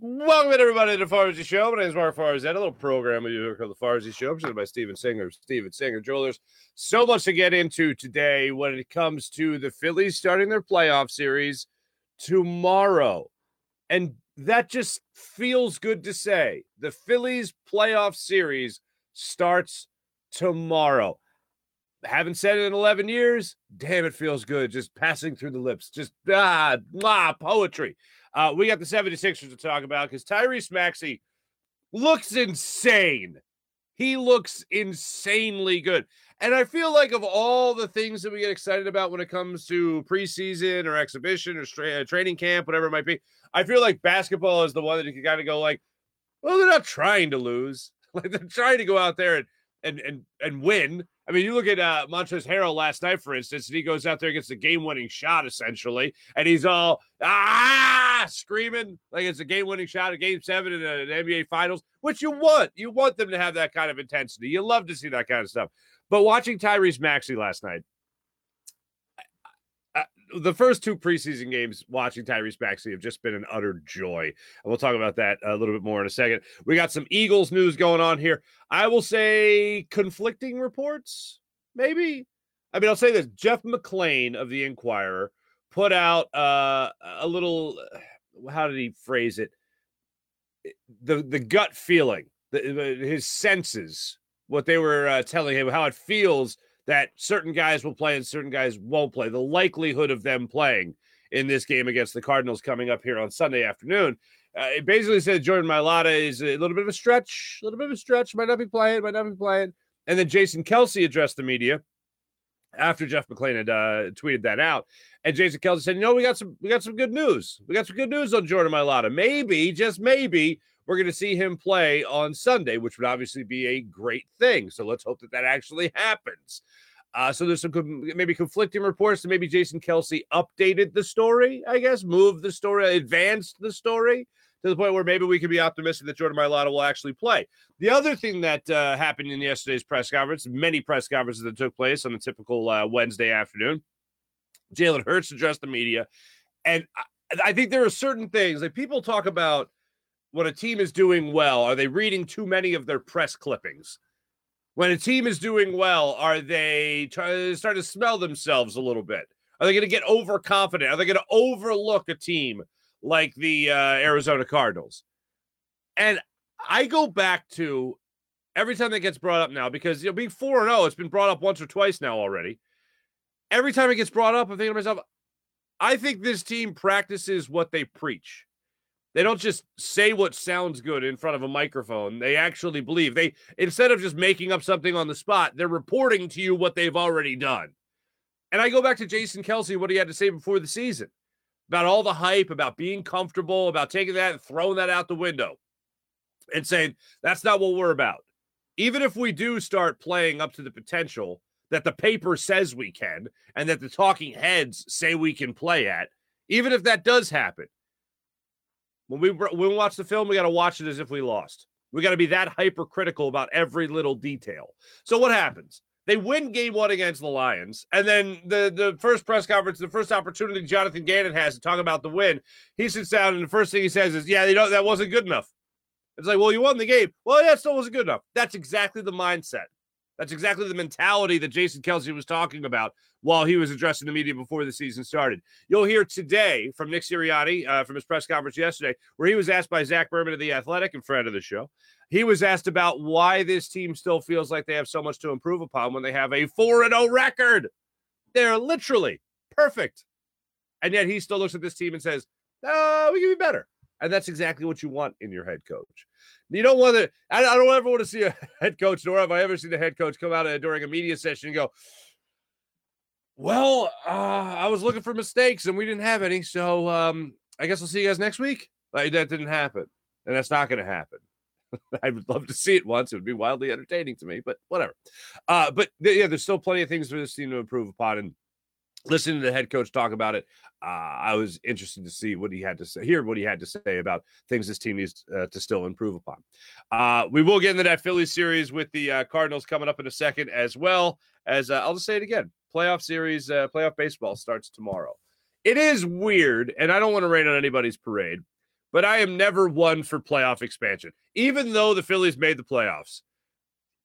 Welcome everybody to the Farzy Show. My name is Mark Farzetta. A little program we do called the Farzy Show, presented by Steven Singer, Steven Singer Jewelers. So much to get into today when it comes to the Phillies starting their playoff series tomorrow. And that just feels good to say. The Phillies playoff series starts tomorrow haven't said it in 11 years. Damn, it feels good just passing through the lips. Just ah, ah poetry. Uh, we got the 76ers to talk about because Tyrese Maxey looks insane. He looks insanely good. And I feel like of all the things that we get excited about when it comes to preseason or exhibition or uh, training camp, whatever it might be, I feel like basketball is the one that you can kind of go like, well, they're not trying to lose. Like they're trying to go out there and and and and win I mean, you look at uh, Montrezl Harrell last night, for instance, and he goes out there against the game-winning shot essentially, and he's all ah screaming like it's a game-winning shot of Game Seven in an NBA Finals, which you want. You want them to have that kind of intensity. You love to see that kind of stuff. But watching Tyrese Maxey last night, the first two preseason games watching Tyrese Maxey have just been an utter joy. And we'll talk about that a little bit more in a second. We got some Eagles news going on here. I will say conflicting reports, maybe. I mean, I'll say this Jeff McLane of the Inquirer put out uh, a little, how did he phrase it? The, the gut feeling, the, his senses, what they were uh, telling him, how it feels that certain guys will play and certain guys won't play. The likelihood of them playing in this game against the Cardinals coming up here on Sunday afternoon. Uh, it basically said Jordan Mailata is a little bit of a stretch, a little bit of a stretch, might not be playing, might not be playing. And then Jason Kelce addressed the media after Jeff McLane had uh, tweeted that out. And Jason Kelce said, "You know, we got some, we got some good news. We got some good news on Jordan Mailata. Maybe, just maybe, we're going to see him play on Sunday, which would obviously be a great thing. So let's hope that that actually happens. Uh, so there's some maybe conflicting reports that maybe Jason Kelce updated the story, I guess, moved the story, advanced the story to the point where maybe we could be optimistic that Jordan Mailata will actually play. The other thing that uh, happened in yesterday's press conference, many press conferences that took place on a typical uh, Wednesday afternoon, Jalen Hurts addressed the media. And I, I think there are certain things like people talk about when a team is doing well, are they reading too many of their press clippings? When a team is doing well, are they trying to start to smell themselves a little bit? Are they going to get overconfident? Are they going to overlook a team like the uh, Arizona Cardinals? And I go back to every time that gets brought up now because you know being four and zero, oh, it's been brought up once or twice now already. Every time it gets brought up, I'm thinking to myself, I think this team practices what they preach. They don't just say what sounds good in front of a microphone. They actually believe. They instead of just making up something on the spot, they're reporting to you what they've already done. And I go back to Jason Kelce what he had to say before the season about all the hype, about being comfortable, about taking that and throwing that out the window and saying, that's not what we're about. Even if we do start playing up to the potential that the paper says we can and that the talking heads say we can play at, even if that does happen, when we when we watch the film, we got to watch it as if we lost. We got to be that hypercritical about every little detail. So what happens? They win game one against the Lions, and then the the first press conference, the first opportunity Jonathan Gannon has to talk about the win, he sits down and the first thing he says is, "Yeah, you know that wasn't good enough." It's like, well, you won the game. Well, yeah, still wasn't good enough. That's exactly the mindset. That's exactly the mentality that Jason Kelce was talking about while he was addressing the media before the season started. You'll hear today from Nick Sirianni uh, from his press conference yesterday, where he was asked by Zach Berman of The Athletic and friend of the show. He was asked about why this team still feels like they have so much to improve upon when they have a 4 0 record. They're literally perfect. And yet he still looks at this team and says, uh, we can be better. And that's exactly what you want in your head coach. You don't want to, I, I don't ever want to see a head coach, nor have I ever seen a head coach come out during a media session and go, well, uh, I was looking for mistakes and we didn't have any. So um, I guess I'll see you guys next week. Like, that didn't happen. And that's not going to happen. I would love to see it once. It would be wildly entertaining to me, but whatever. Uh, but yeah, there's still plenty of things for this team to improve upon. And listening to the head coach talk about it, uh, I was interested to see what he had to say, hear what he had to say about things this team needs uh, to still improve upon. Uh, we will get into that Philly series with the uh, Cardinals coming up in a second, as well as uh, I'll just say it again: playoff series, uh, playoff baseball starts tomorrow. it is weird, and I don't want to rain on anybody's parade, but I am never one for playoff expansion. Even though the Phillies made the playoffs,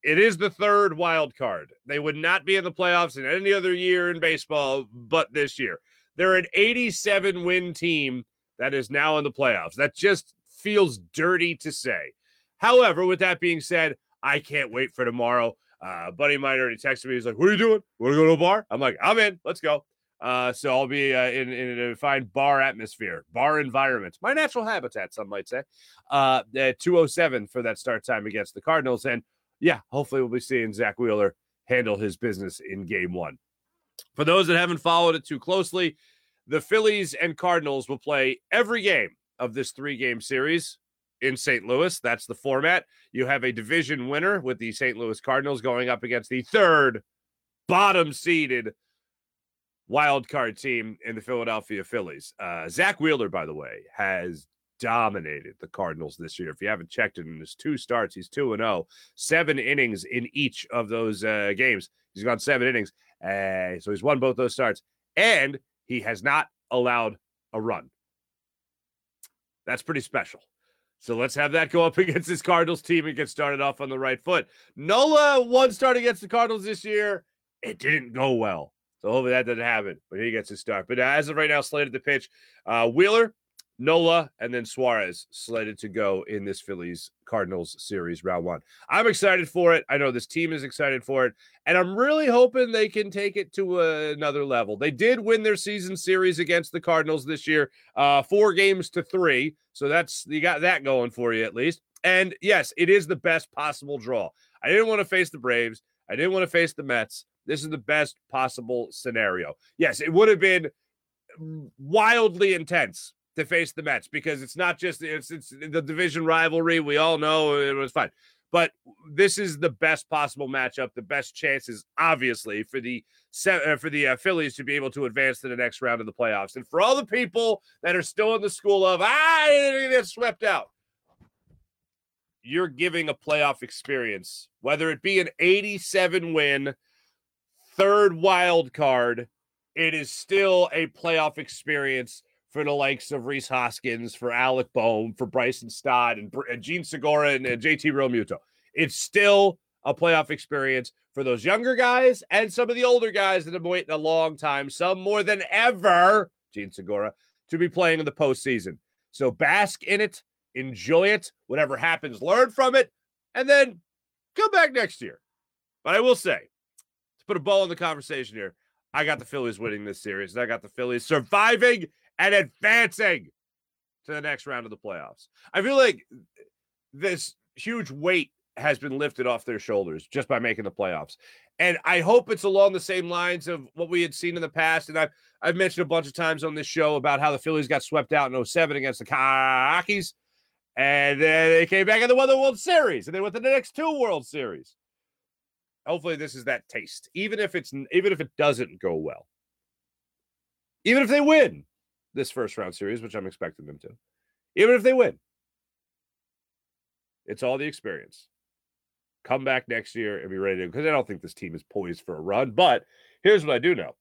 it is the third wild card. They would not be in the playoffs in any other year in baseball but this year. They're an 87 win team that is now in the playoffs. That just feels dirty to say. However, with that being said, I can't wait for tomorrow. Uh, buddy mine already texted me. He's like, "What are you doing? Want to go to a bar?" I'm like, "I'm in. Let's go." Uh, so I'll be uh, in, in a fine bar atmosphere, bar environment, my natural habitat, some might say. Uh, at 207 for that start time against the Cardinals. And yeah, hopefully we'll be seeing Zack Wheeler handle his business in game one. For those that haven't followed it too closely, the Phillies and Cardinals will play every game of this three game series in St. Louis. That's the format. You have a division winner with the St. Louis Cardinals going up against the third bottom seeded wild card team in the Philadelphia Phillies. Uh, Zack Wheeler, by the way, has dominated the Cardinals this year. If you haven't checked it in his two starts, he's 2 and 0, seven innings in each of those uh, games. He's gone seven innings. Uh, so he's won both those starts, and he has not allowed a run. That's pretty special. So let's have that go up against this Cardinals team and get started off on the right foot. Nola one start against the Cardinals this year. It didn't go well. So hopefully that doesn't happen, but he gets his start. But as of right now, slated to pitch, uh, Wheeler, Nola, and then Suarez slated to go in this Phillies Cardinals series round one. I'm excited for it. I know this team is excited for it, and I'm really hoping they can take it to another level. They did win their season series against the Cardinals this year, uh, four games to three. So that's you got that going for you at least. And yes, it is the best possible draw. I didn't want to face the Braves. I didn't want to face the Mets. This is the best possible scenario. Yes, it would have been wildly intense to face the Mets because it's not just it's it's the division rivalry. We all know it was fine. But this is the best possible matchup, the best chances, obviously, for the uh, for the uh, Phillies to be able to advance to the next round of the playoffs. And for all the people that are still in the school of ah, get swept out, you're giving a playoff experience, whether it be an 87 win, third wild card, it is still a playoff experience for the likes of Rhys Hoskins, for Alec Bohm, for Bryson Stott, and, and Jean Segura and, and JT Realmuto. It's still a playoff experience for those younger guys and some of the older guys that have been waiting a long time, some more than ever, Jean Segura, to be playing in the postseason. So bask in it, enjoy it, whatever happens, learn from it, and then come back next year. But I will say, to put a ball in the conversation here, I got the Phillies winning this series, and I got the Phillies surviving and advancing to the next round of the playoffs. I feel like this huge weight has been lifted off their shoulders just by making the playoffs. And I hope it's along the same lines of what we had seen in the past. And I've, I've mentioned a bunch of times on this show about how the Phillies got swept out in 07 against the Rockies. And then they came back and they won the World Series. And they went to the next two World Series. Hopefully, this is that taste. Even if it's even if it doesn't go well. Even if they win, this first round series, which I'm expecting them to, even if they win. It's all the experience. Come back next year and be ready to because I don't think this team is poised for a run. But here's what I do know.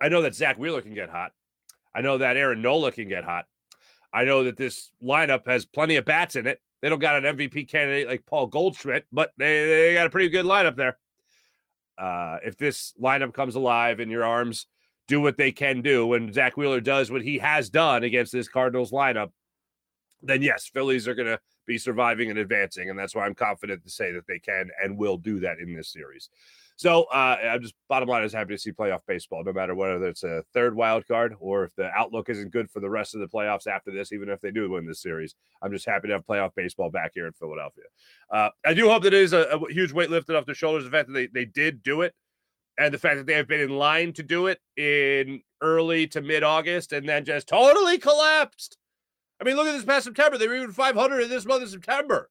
I know that Zack Wheeler can get hot. I know that Aaron Nola can get hot. I know that this lineup has plenty of bats in it. They don't got an MVP candidate like Paul Goldschmidt, but they, they got a pretty good lineup there. Uh, if this lineup comes alive in your arms do what they can do, and Zack Wheeler does what he has done against this Cardinals lineup, then yes, Phillies are going to be surviving and advancing, and that's why I'm confident to say that they can and will do that in this series. So uh, I'm just bottom line is happy to see playoff baseball, no matter whether it's a third wild card or if the outlook isn't good for the rest of the playoffs after this, even if they do win this series. I'm just happy to have playoff baseball back here in Philadelphia. Uh, I do hope that it is a, a huge weight lifted off their shoulders. The fact that they, they did do it and the fact that they have been in line to do it in early to mid August and then just totally collapsed. I mean, look at this past September. They were even 500 in this month of September.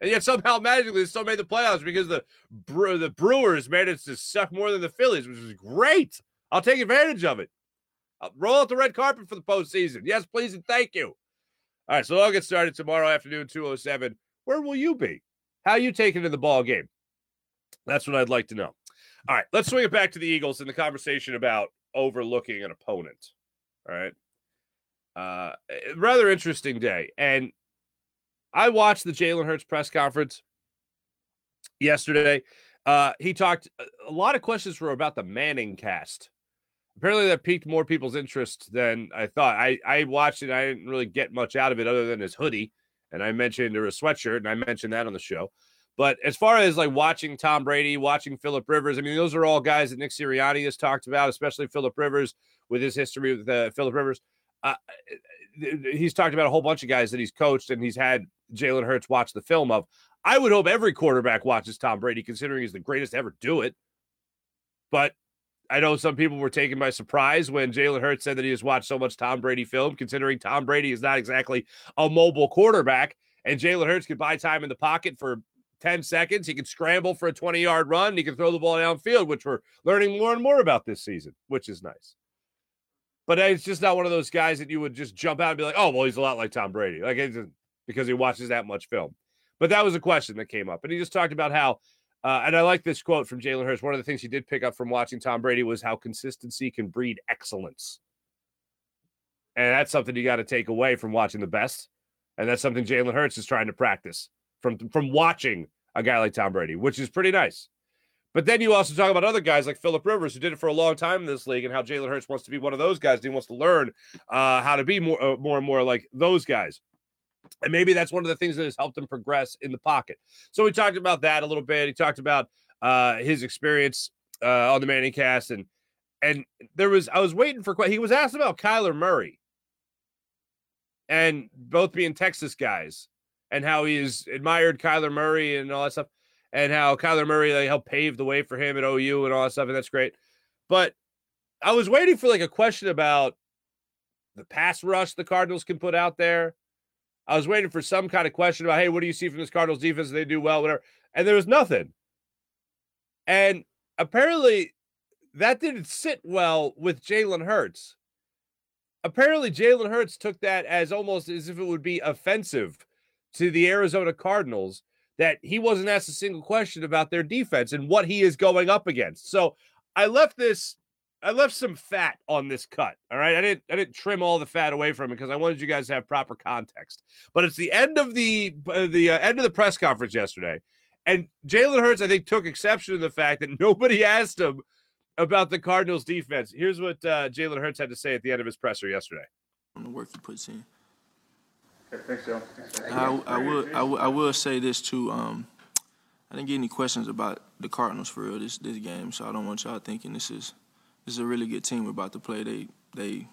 And yet somehow magically they still made the playoffs because the the Brewers managed to suck more than the Phillies, which is great. I'll take advantage of it. I'll roll out the red carpet for the postseason. Yes, please and thank you. All right, so I'll get started tomorrow afternoon, 207. Where will you be? How you taking in the ball game? That's what I'd like to know. All right, let's swing it back to the Eagles and the conversation about overlooking an opponent. All right. Uh, rather interesting day. And I watched the Jalen Hurts press conference yesterday. Uh, he talked a lot of questions were about the Manning cast. Apparently, that piqued more people's interest than I thought. I, I watched it. I didn't really get much out of it other than his hoodie. And I mentioned or a sweatshirt, and I mentioned that on the show. But as far as like watching Tom Brady, watching Philip Rivers, I mean, those are all guys that Nick Sirianni has talked about, especially Philip Rivers with his history with uh, Philip Rivers. Uh, he's talked about a whole bunch of guys that he's coached and he's had Jalen Hurts watch the film of. I would hope every quarterback watches Tom Brady, considering he's the greatest to ever do it. But I know some people were taken by surprise when Jalen Hurts said that he has watched so much Tom Brady film, considering Tom Brady is not exactly a mobile quarterback. And Jalen Hurts could buy time in the pocket for 10 seconds. He can scramble for a 20 yard run. He can throw the ball downfield, which we're learning more and more about this season, which is nice. But it's just not one of those guys that you would just jump out and be like, oh, well, he's a lot like Tom Brady. Like, because he watches that much film. But that was a question that came up. And he just talked about how, uh, and I like this quote from Jalen Hurts. One of the things he did pick up from watching Tom Brady was how consistency can breed excellence. And that's something you got to take away from watching the best. And that's something Jalen Hurts is trying to practice from, from watching a guy like Tom Brady, which is pretty nice. But then you also talk about other guys like Philip Rivers, who did it for a long time in this league, and how Jalen Hurts wants to be one of those guys. he wants to learn uh, how to be more, uh, more and more like those guys. And maybe that's one of the things that has helped him progress in the pocket. So we talked about that a little bit. He talked about uh, his experience uh, on the Manning cast, and and there was I was waiting for he was asked about Kyler Murray, and both being Texas guys, and how he's admired Kyler Murray and all that stuff, and how Kyler Murray like, helped pave the way for him at OU and all that stuff, and that's great. But I was waiting for like a question about the pass rush the Cardinals can put out there I was waiting for some kind of question about, hey, what do you see from this Cardinals defense? They do well, whatever. And there was nothing. And apparently that didn't sit well with Jalen Hurts. Apparently, Jalen Hurts took that as almost as if it would be offensive to the Arizona Cardinals that he wasn't asked a single question about their defense and what he is going up against. So I left this I left some fat on this cut. All right. I didn't I didn't trim all the fat away from it because I wanted you guys to have proper context. But it's the end of the uh, the uh, end of the press conference yesterday. And Jalen Hurts, I think, took exception to the fact that nobody asked him about the Cardinals defense. Here's what uh, Jalen Hurts had to say at the end of his presser yesterday. On the work he puts in. Okay, thanks, Joe. I, I, will, I, will, I will say this too. Um, I didn't get any questions about the Cardinals for real this this game, so I don't want y'all thinking this is this is a really good team we're about to play. They they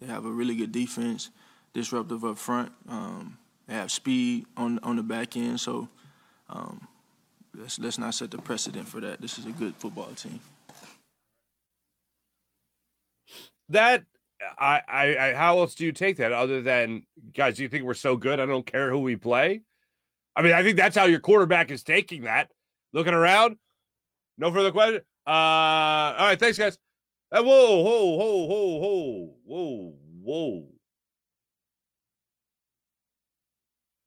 they have a really good defense, disruptive up front. Um, they have speed on on the back end. So um, let's let's not set the precedent for that. This is a good football team. That I, I, how else do you take that other than guys? Do you think we're so good? I don't care who we play. I mean, I think that's how your quarterback is taking that. Looking around, no further question. Uh, all right, thanks, guys. Uh, whoa, whoa, whoa, whoa, whoa, whoa, whoa.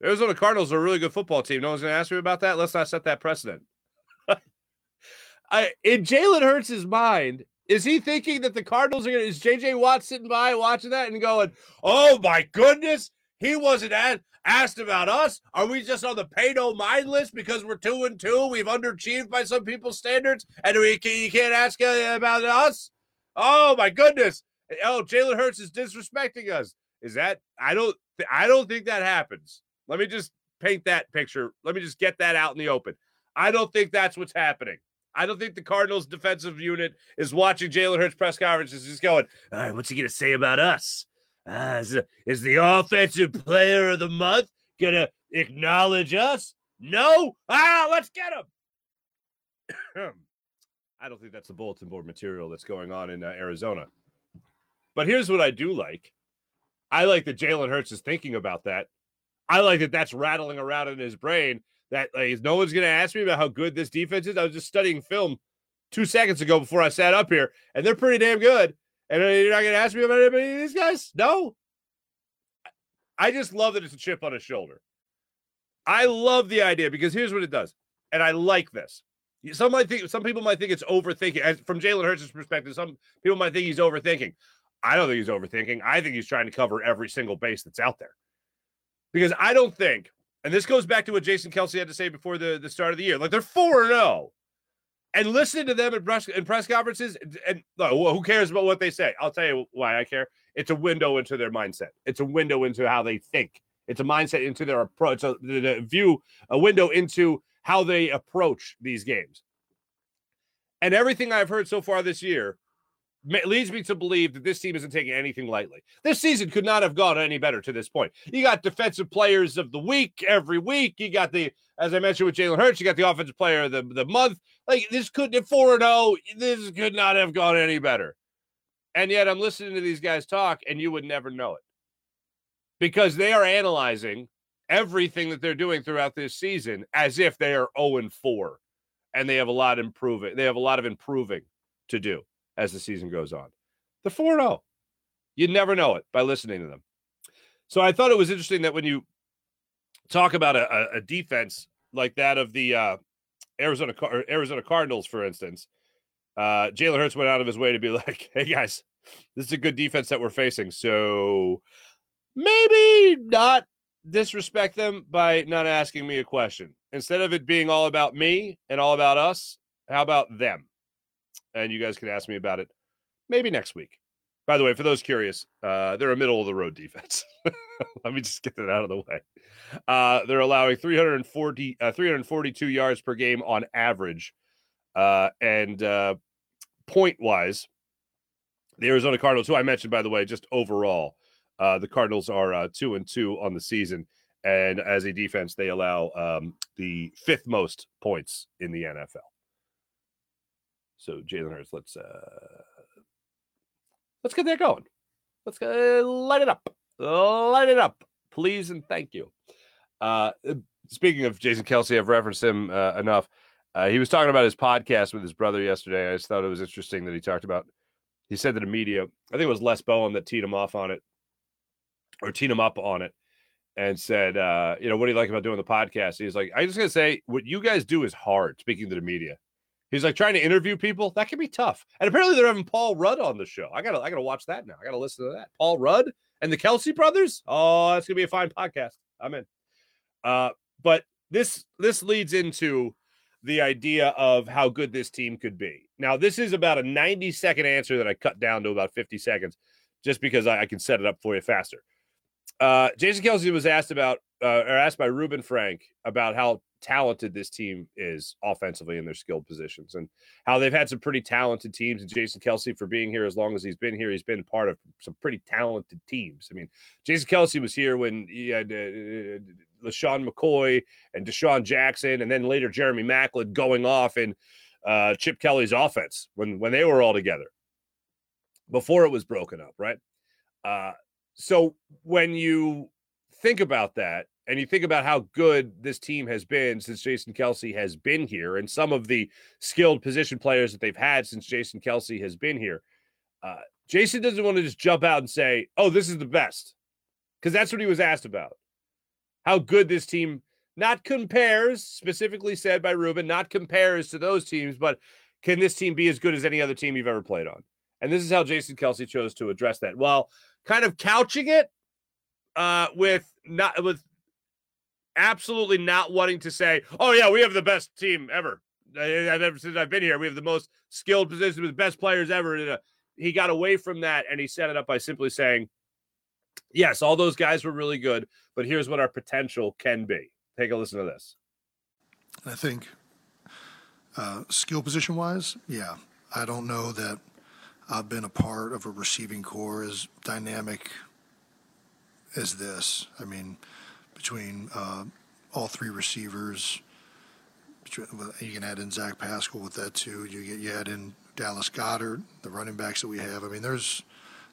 Arizona Cardinals are a really good football team. No one's going to ask me about that. Let's not set that precedent. I, in Jalen Hurts' mind, is he thinking that the Cardinals are going to, is JJ Watt sitting by watching that and going, oh my goodness, he wasn't asked about us? Are we just on the pay no mind list because we're two and two? We've underachieved by some people's standards and we, can, you can't ask uh, about us? Oh my goodness! Oh, Jalen Hurts is disrespecting us. Is that? I don't. I don't think that happens. Let me just paint that picture. Let me just get that out in the open. I don't think that's what's happening. I don't think the Cardinals defensive unit is watching Jalen Hurts press conferences. He's going, all right, what's he going to say about us? Uh, is, is the offensive player of the month going to acknowledge us? No? Ah, let's get him. I don't think that's the bulletin board material that's going on in uh, Arizona. But here's what I do like. I like that Jalen Hurts is thinking about that. I like that that's rattling around in his brain. That like, no one's going to ask me about how good this defense is. I was just studying film two seconds ago before I sat up here, and they're pretty damn good. And you're not going to ask me about anybody of these guys? No. I just love that it's a chip on his shoulder. I love the idea because here's what it does, and I like this. Some might think some people might think it's overthinking. As from Jalen Hurts' perspective, some people might think he's overthinking. I don't think he's overthinking. I think he's trying to cover every single base that's out there. Because I don't think, and this goes back to what Jason Kelce had to say before the, the start of the year. Like they're 4 and 0. And listening to them in press, in press conferences. And, and who cares about what they say? I'll tell you why I care. It's a window into their mindset, it's a window into how they think, it's a mindset into their approach, It's a, the view, a window into how they approach these games. And everything I've heard so far this year leads me to believe that this team isn't taking anything lightly. This season could not have gone any better to this point. You got defensive players of the week every week. You got the, as I mentioned with Jalen Hurts, you got the offensive player of the, the month. Like this could have 4 0. This could not have gone any better. And yet I'm listening to these guys talk, and you would never know it because they are analyzing everything that they're doing throughout this season as if they are 0 4 and they have a lot improving. They have a lot of improving to do as the season goes on. The 4 0. You never know it by listening to them. So I thought it was interesting that when you talk about a, a defense like that of the uh, Arizona Arizona Cardinals, for instance, uh, Jalen Hurts went out of his way to be like, "Hey guys, this is a good defense that we're facing, so maybe not disrespect them by not asking me a question. Instead of it being all about me and all about us, how about them? And you guys can ask me about it maybe next week. By the way, for those curious, uh, they're a middle of the road defense. Let me just get that out of the way. Uh, they're allowing 340, uh, 342 yards per game on average. Uh, and uh, point wise, the Arizona Cardinals, who I mentioned, by the way, just overall, uh, the Cardinals are two and two on the season, and as a defense, they allow um, the fifth most points in the NFL. So Jalen Hurts, let's uh, let's get that going. Let's uh, light it up, light it up, please and thank you. Uh, speaking of Jason Kelce, I've referenced him uh, enough. Uh, he was talking about his podcast with his brother yesterday. I just thought it was interesting that he talked about. He said that the media, I think it was Les Bowen that teed him off on it, or teed him up on it and said, uh, you know, what do you like about doing the podcast? He's like, I just gotta say, what you guys do is hard, speaking to the media. He's like trying to interview people, that can be tough. And apparently they're having Paul Rudd on the show. I gotta I gotta watch that now. I gotta listen to that. Paul Rudd and the Kelce brothers. Oh, that's gonna be a fine podcast. I'm in. Uh, but this this leads into the idea of how good this team could be. Now, this is about a 90 second answer that I cut down to about 50 seconds just because I, I can set it up for you faster. Uh, Jason Kelce was asked about, uh, or asked by Reuben Frank about how talented this team is offensively in their skilled positions and how they've had some pretty talented teams. And Jason Kelce, for being here as long as he's been here, he's been part of some pretty talented teams. I mean, Jason Kelce was here when he had uh, uh LeSean McCoy and DeSean Jackson, and then later Jeremy Maclin going off in uh, Chip Kelly's offense when when they were all together before it was broken up, right? Uh, so when you think about that and you think about how good this team has been since Jason Kelce has been here and some of the skilled position players that they've had since Jason Kelce has been here, uh, Jason doesn't want to just jump out and say, oh, this is the best. Because that's what he was asked about. How good this team not compares, specifically said by Reuben, not compares to those teams, but can this team be as good as any other team you've ever played on? And this is how Jason Kelce chose to address that. While kind of couching it uh, with not with absolutely not wanting to say, "Oh yeah, we have the best team ever." I've ever since I've been here, we have the most skilled position with the best players ever. He got away from that and he set it up by simply saying, "Yes, all those guys were really good, but here's what our potential can be." Take a listen to this. I think uh, skill position wise, yeah, I don't know that I've been a part of a receiving corps as dynamic as this. I mean, between uh, all three receivers, you can add in Zach Pascal with that too. You get you add in Dallas Goedert, the running backs that we have. I mean, there's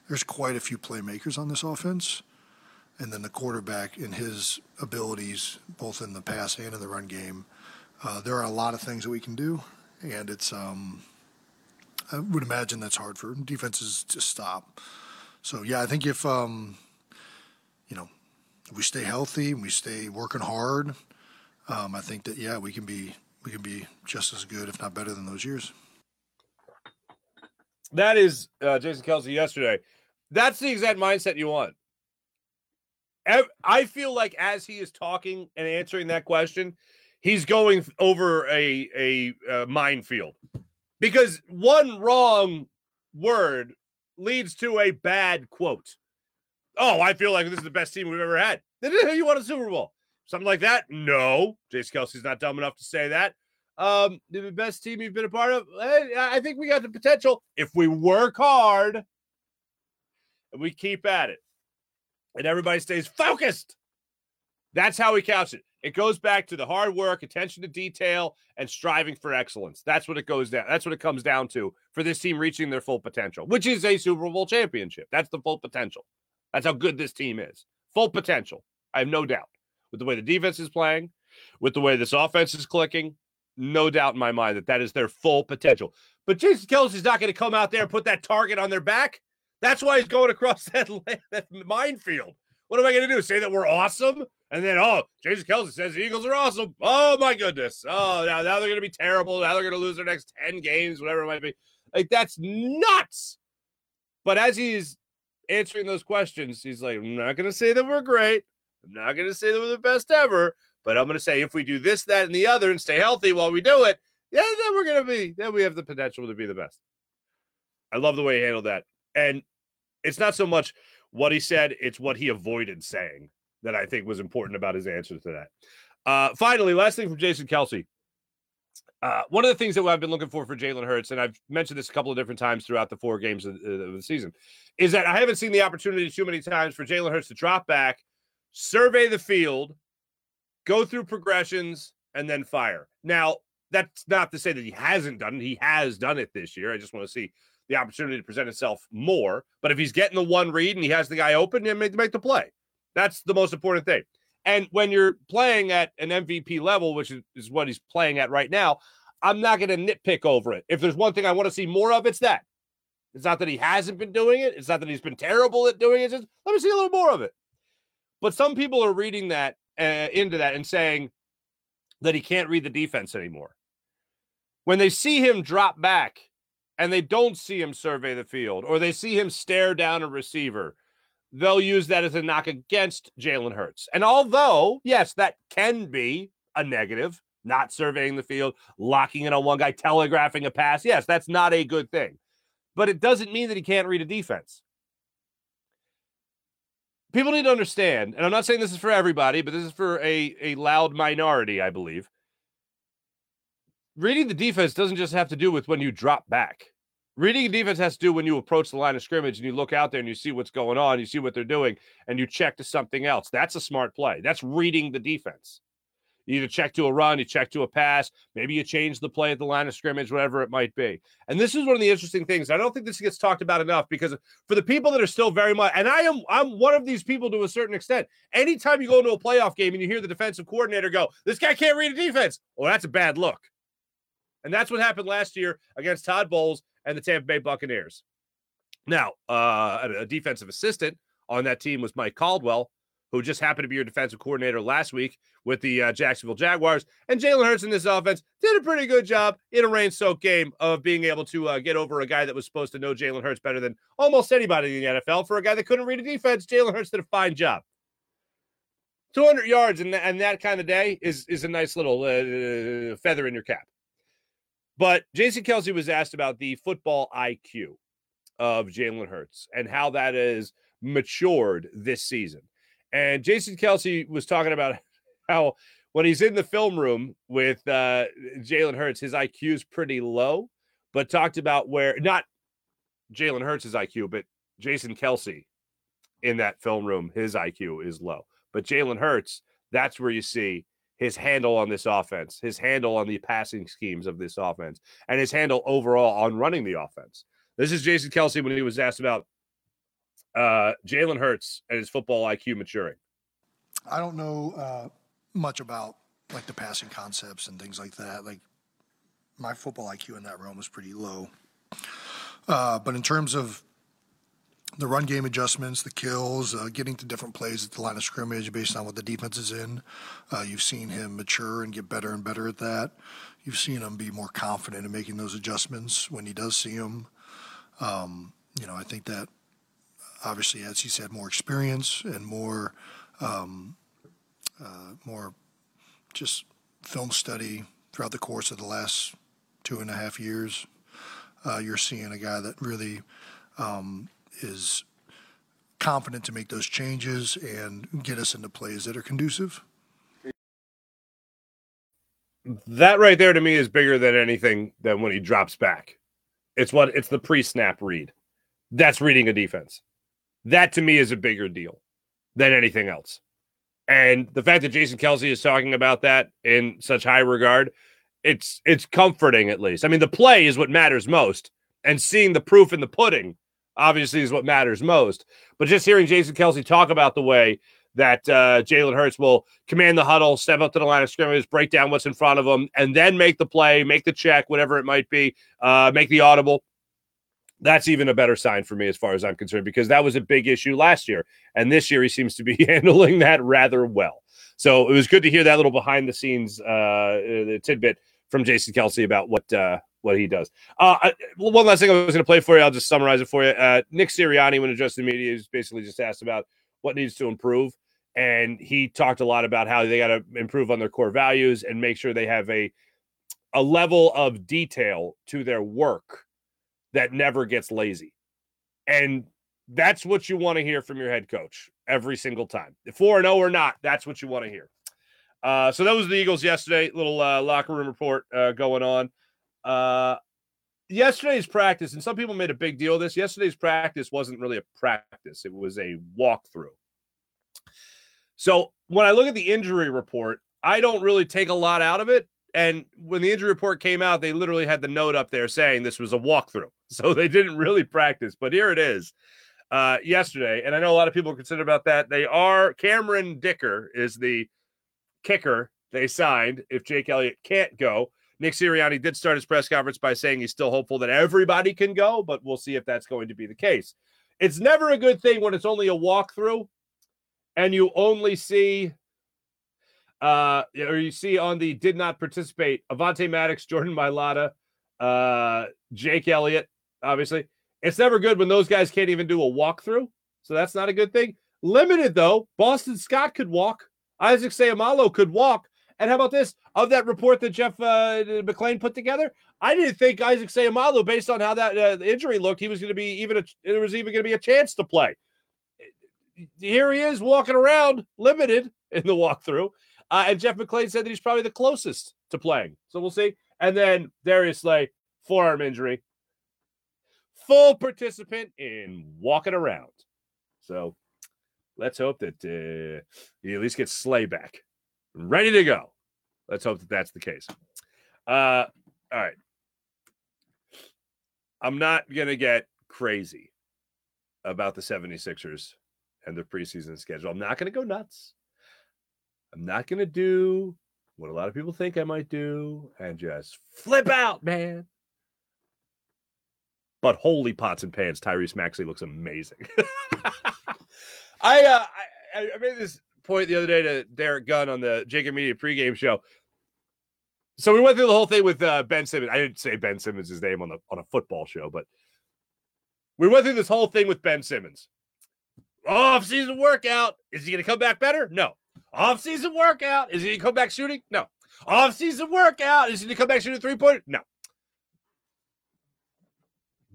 there's quite a few playmakers on this offense, and then the quarterback and his abilities, both in the pass and in the run game. Uh, there are a lot of things that we can do, and it's um, I would imagine that's hard for defenses to stop. So yeah, I think if um, you know if we stay healthy and we stay working hard, um, I think that yeah we can be we can be just as good, if not better, than those years. That is uh, Jason Kelce yesterday. That's the exact mindset you want. I feel like as he is talking and answering that question, he's going over a, a, a minefield because one wrong word leads to a bad quote. Oh, I feel like this is the best team we've ever had. You won a Super Bowl. Something like that? No. Jason Kelce's not dumb enough to say that. Um, the best team you've been a part of? I think we got the potential if we work hard and we keep at it and everybody stays focused. That's how we couch it. It goes back to the hard work, attention to detail, and striving for excellence. That's what it goes down. That's what it comes down to for this team reaching their full potential, which is a Super Bowl championship. That's the full potential. That's how good this team is. Full potential. I have no doubt. With the way the defense is playing, with the way this offense is clicking, no doubt in my mind that that is their full potential. But Jason Kelce's not going to come out there and put that target on their back. That's why he's going across that, that minefield. What am I going to do? Say that we're awesome? And then, oh, Jason Kelce says the Eagles are awesome. Oh, my goodness. Oh, now, now they're going to be terrible. Now they're going to lose their next 10 games, whatever it might be. Like, that's nuts. But as he's answering those questions, he's like, I'm not going to say that we're great. I'm not going to say that we're the best ever. But I'm going to say if we do this, that, and the other and stay healthy while we do it, yeah, then we're going to be, then we have the potential to be the best. I love the way he handled that. And it's not so much what he said, it's what he avoided saying that I think was important about his answers to that. Uh, finally, last thing from Jason Kelce. Uh, one of the things that I've been looking for for Jalen Hurts, and I've mentioned this a couple of different times throughout the four games of, of the season, is that I haven't seen the opportunity too many times for Jalen Hurts to drop back, survey the field, go through progressions, and then fire. Now, that's not to say that he hasn't done it. He has done it this year. I just want to see the opportunity to present itself more. But if he's getting the one read and he has the guy open, then make, make the play. That's the most important thing. And when you're playing at an MVP level, which is, what he's playing at right now, I'm not going to nitpick over it. If there's one thing I want to see more of, it's that. It's not that he hasn't been doing it. It's not that he's been terrible at doing it. Just, let me see a little more of it. But some people are reading that uh, into that and saying that he can't read the defense anymore. When they see him drop back and they don't see him survey the field or they see him stare down a receiver, they'll use that as a knock against Jalen Hurts. And although, yes, that can be a negative, not surveying the field, locking in on one guy, telegraphing a pass, yes, that's not a good thing. But it doesn't mean that he can't read a defense. People need to understand, and I'm not saying this is for everybody, but this is for a, a loud minority, I believe reading the defense doesn't just have to do with when you drop back. Reading defense has to do when you approach the line of scrimmage and you look out there and you see what's going on, you see what they're doing, and you check to something else. That's a smart play. That's reading the defense. You either check to a run, you check to a pass, maybe you change the play at the line of scrimmage, whatever it might be. And this is one of the interesting things. I don't think this gets talked about enough because for the people that are still very much, and I am, I'm one of these people to a certain extent. Anytime you go into a playoff game and you hear the defensive coordinator go, "This guy can't read a defense," well, that's a bad look. And that's what happened last year against Todd Bowles and the Tampa Bay Buccaneers. Now, uh, a defensive assistant on that team was Mike Caldwell, who just happened to be your defensive coordinator last week with the uh, Jacksonville Jaguars. And Jalen Hurts in this offense did a pretty good job in a rain soaked game of being able to uh, get over a guy that was supposed to know Jalen Hurts better than almost anybody in the NFL. For a guy that couldn't read a defense, Jalen Hurts did a fine job. 200 yards and, and that kind of day is, is a nice little uh, feather in your cap. But Jason Kelce was asked about the football IQ of Jalen Hurts and how that has matured this season. And Jason Kelce was talking about how when he's in the film room with uh, Jalen Hurts, his IQ is pretty low, but talked about where not Jalen Hurts' IQ, but Jason Kelce in that film room, his IQ is low. But Jalen Hurts, that's where you see his handle on this offense, his handle on the passing schemes of this offense, and his handle overall on running the offense. This is Jason Kelce when he was asked about uh, Jalen Hurts and his football IQ maturing. I don't know uh, much about like the passing concepts and things like that. Like my football IQ in that realm was pretty low. Uh, but in terms of the run game adjustments, the kills, uh, getting to different plays at the line of scrimmage based on what the defense is in. Uh, you've seen him mature and get better and better at that. You've seen him be more confident in making those adjustments when he does see them. Um, you know, I think that obviously, as he's had more experience and more, um, uh, more just film study throughout the course of the last two and a half years. Uh, you're seeing a guy that really um, is confident to make those changes and get us into plays that are conducive. That right there to me is bigger than anything than when he drops back. It's what it's the pre-snap read. That's reading a defense. That to me is a bigger deal than anything else. And the fact that Jason Kelce is talking about that in such high regard, it's it's comforting at least. I mean, the play is what matters most, and seeing the proof in the pudding obviously is what matters most. But just hearing Jason Kelce talk about the way that uh, Jalen Hurts will command the huddle, step up to the line of scrimmage, break down what's in front of him, and then make the play, make the check, whatever it might be, uh, make the audible. That's even a better sign for me as far as I'm concerned because that was a big issue last year. And this year he seems to be handling that rather well. So it was good to hear that little behind the scenes uh, tidbit from Jason Kelce about what uh, what he does. Uh, one last thing I was going to play for you. I'll just summarize it for you. Uh, Nick Sirianni, when addressing the media, is basically just asked about what needs to improve, and he talked a lot about how they got to improve on their core values and make sure they have a a level of detail to their work that never gets lazy, and that's what you want to hear from your head coach every single time. Four and zero or not, that's what you want to hear. Uh, so that was the Eagles yesterday. Little uh, locker room report uh, going on. Uh, yesterday's practice, and some people made a big deal of this. Yesterday's practice wasn't really a practice; it was a walkthrough. So when I look at the injury report, I don't really take a lot out of it. And when the injury report came out, they literally had the note up there saying this was a walkthrough. So they didn't really practice, but here it is uh, yesterday. And I know a lot of people are concerned about that. They are Cameron Dicker is the kicker they signed if Jake Elliott can't go. Nick Sirianni did start his press conference by saying he's still hopeful that everybody can go, but we'll see if that's going to be the case. It's never a good thing when it's only a walkthrough and you only see uh or you see on the did not participate Avonte Maddox, Jordan Mailata, uh Jake Elliott, obviously. It's never good when those guys can't even do a walkthrough. So that's not a good thing. Limited though, Boston Scott could walk. Isaac Seumalo could walk. And how about this? Of that report that Jeff uh, McLane put together, I didn't think Isaac Seumalo, based on how that uh, injury looked, he was going to be even a, there was even going to be a chance to play. Here he is walking around, limited in the walkthrough. Uh, and Jeff McLane said that he's probably the closest to playing. So we'll see. And then Darius Slay, forearm injury, full participant in walking around. So let's hope that uh, he at least gets Slay back, ready to go. Let's hope that that's the case. Uh, all right. I'm not going to get crazy about the 76ers and their preseason schedule. I'm not going to go nuts. I'm not going to do what a lot of people think I might do and just flip out, man. But holy pots and pans, Tyrese Maxey looks amazing. I, uh, I I made this point the other day to Derrick Gunn on the JAKIB Media pregame show. So we went through the whole thing with uh, Ben Simmons. I didn't say Ben Simmons' name on the on a football show, but we went through this whole thing with Ben Simmons. Off season workout. Is he going to come back better? No. Off season workout. Is he going to come back shooting? No. Off season workout. Is he going to come back shooting three point? No.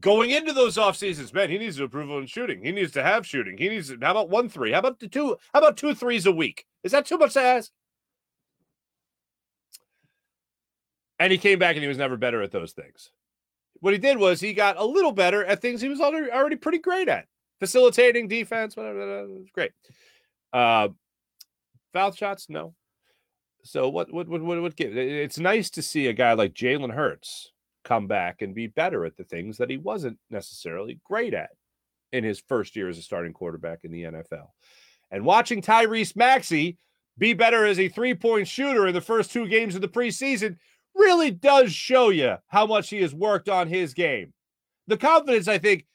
Going into those off seasons, man, he needs to improve on shooting. He needs to have shooting. He needs. To, how about one three? How about the two? How about two threes a week? Is that too much to ask? And he came back and he was never better at those things. What he did was he got a little better at things he was already, already pretty great at facilitating defense, whatever. Great. Uh, foul shots, no. So what? What? What? What? what give? It's nice to see a guy like Jalen Hurts come back and be better at the things that he wasn't necessarily great at in his first year as a starting quarterback in the NFL. And watching Tyrese Maxey be better as a three-point shooter in the first two games of the preseason really does show you how much he has worked on his game. The confidence, I think,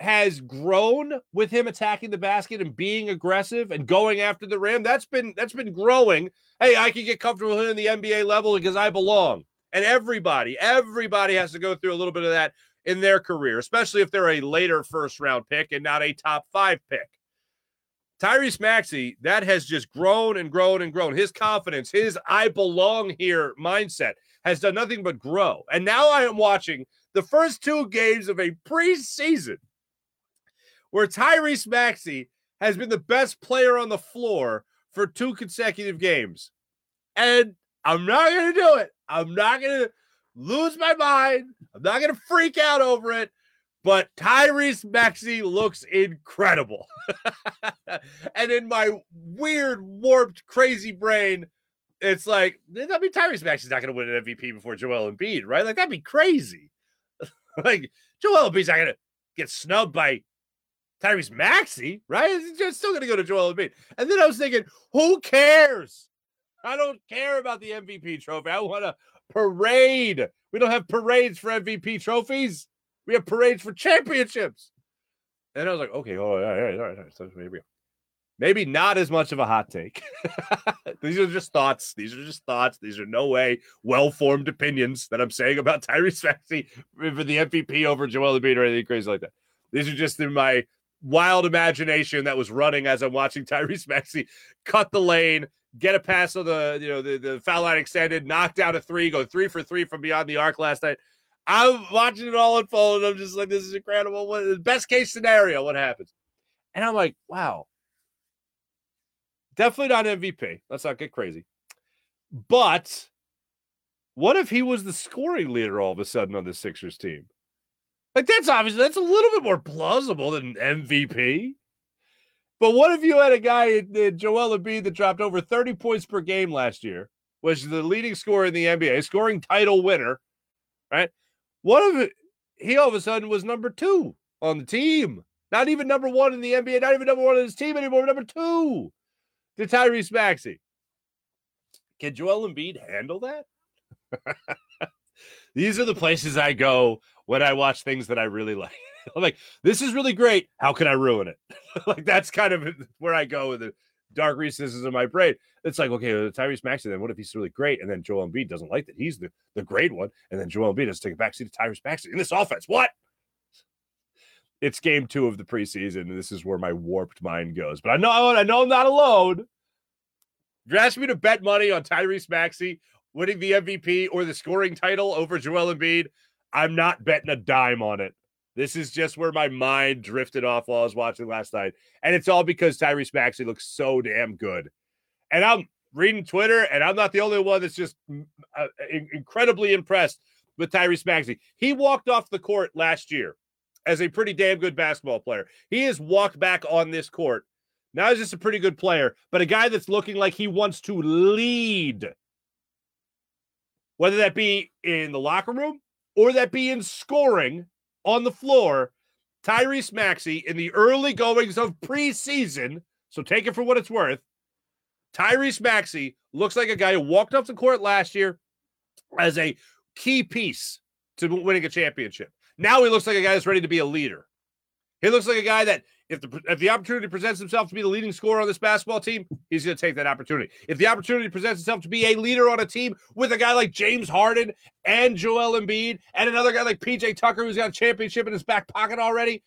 has grown with him attacking the basket and being aggressive and going after the rim. That's been that's been growing. Hey, I can get comfortable in the NBA level because I belong. And everybody, everybody has to go through a little bit of that in their career, especially if they're a later first round pick and not a top five pick. Tyrese Maxey, that has just grown and grown and grown. His confidence, his I belong here mindset has done nothing but grow. And now I am watching the first two games of a preseason where Tyrese Maxey has been the best player on the floor for two consecutive games. And I'm not going to do it. I'm not going to lose my mind. I'm not going to freak out over it. But Tyrese Maxey looks incredible. and in my weird, warped, crazy brain, it's like, I mean, Tyrese Maxey's not going to win an MVP before Joel Embiid, right? Like, that'd be crazy. like, Joel Embiid's not going to get snubbed by Tyrese Maxey, right? He's still going to go to Joel Embiid. And then I was thinking, who cares? I don't care about the MVP trophy. I want a parade. We don't have parades for MVP trophies. We have parades for championships. And I was like, okay, oh, all right, all right, all right. So maybe, maybe not as much of a hot take. These are just thoughts. These are just thoughts. These are no way well-formed opinions that I'm saying about Tyrese Maxey for the MVP over Joel Embiid or anything crazy like that. These are just in my wild imagination that was running as I'm watching Tyrese Maxey cut the lane, get a pass on the you know the, the foul line extended, knock down a three, go three for three from beyond the arc last night. I'm watching it all unfold, and I'm just like, this is incredible. What best case scenario? What happens? And I'm like, wow. Definitely not MVP. Let's not get crazy. But what if he was the scoring leader all of a sudden on the Sixers team? Like that's obviously that's a little bit more plausible than MVP. But what if you had a guy, in Joel Embiid, that dropped over 30 points per game last year, was the leading scorer in the NBA, scoring title winner, right? What if he all of a sudden was number two on the team? Not even number one in the NBA, not even number one in his team anymore, number two to Tyrese Maxey. Can Joel Embiid handle that? These are the places I go when I watch things that I really like. I'm like, this is really great. How can I ruin it? like that's kind of where I go with the dark recesses of my brain. It's like, okay, Tyrese Maxey, then what if he's really great? And then Joel Embiid doesn't like that. He's the, the great one. And then Joel Embiid has to take a backseat to Tyrese Maxey in this offense. What? It's game two of the preseason. And this is where my warped mind goes. But I know I know I'm not alone. If you're asking me to bet money on Tyrese Maxey winning the MVP or the scoring title over Joel Embiid, I'm not betting a dime on it. This is just where my mind drifted off while I was watching last night. And it's all because Tyrese Maxey looks so damn good. And I'm reading Twitter, and I'm not the only one that's just mm, uh, incredibly impressed with Tyrese Maxey. He walked off the court last year as a pretty damn good basketball player. He has walked back on this court. Now he's just a pretty good player, but a guy that's looking like he wants to lead, whether that be in the locker room or that be in scoring on the floor, Tyrese Maxey in the early goings of preseason. So take it for what it's worth. Tyrese Maxey looks like a guy who walked up the court last year as a key piece to winning a championship. Now he looks like a guy that's ready to be a leader. He looks like a guy that if the if the opportunity presents himself to be the leading scorer on this basketball team, he's going to take that opportunity. If the opportunity presents itself to be a leader on a team with a guy like James Harden and Joel Embiid and another guy like PJ Tucker who's got a championship in his back pocket already,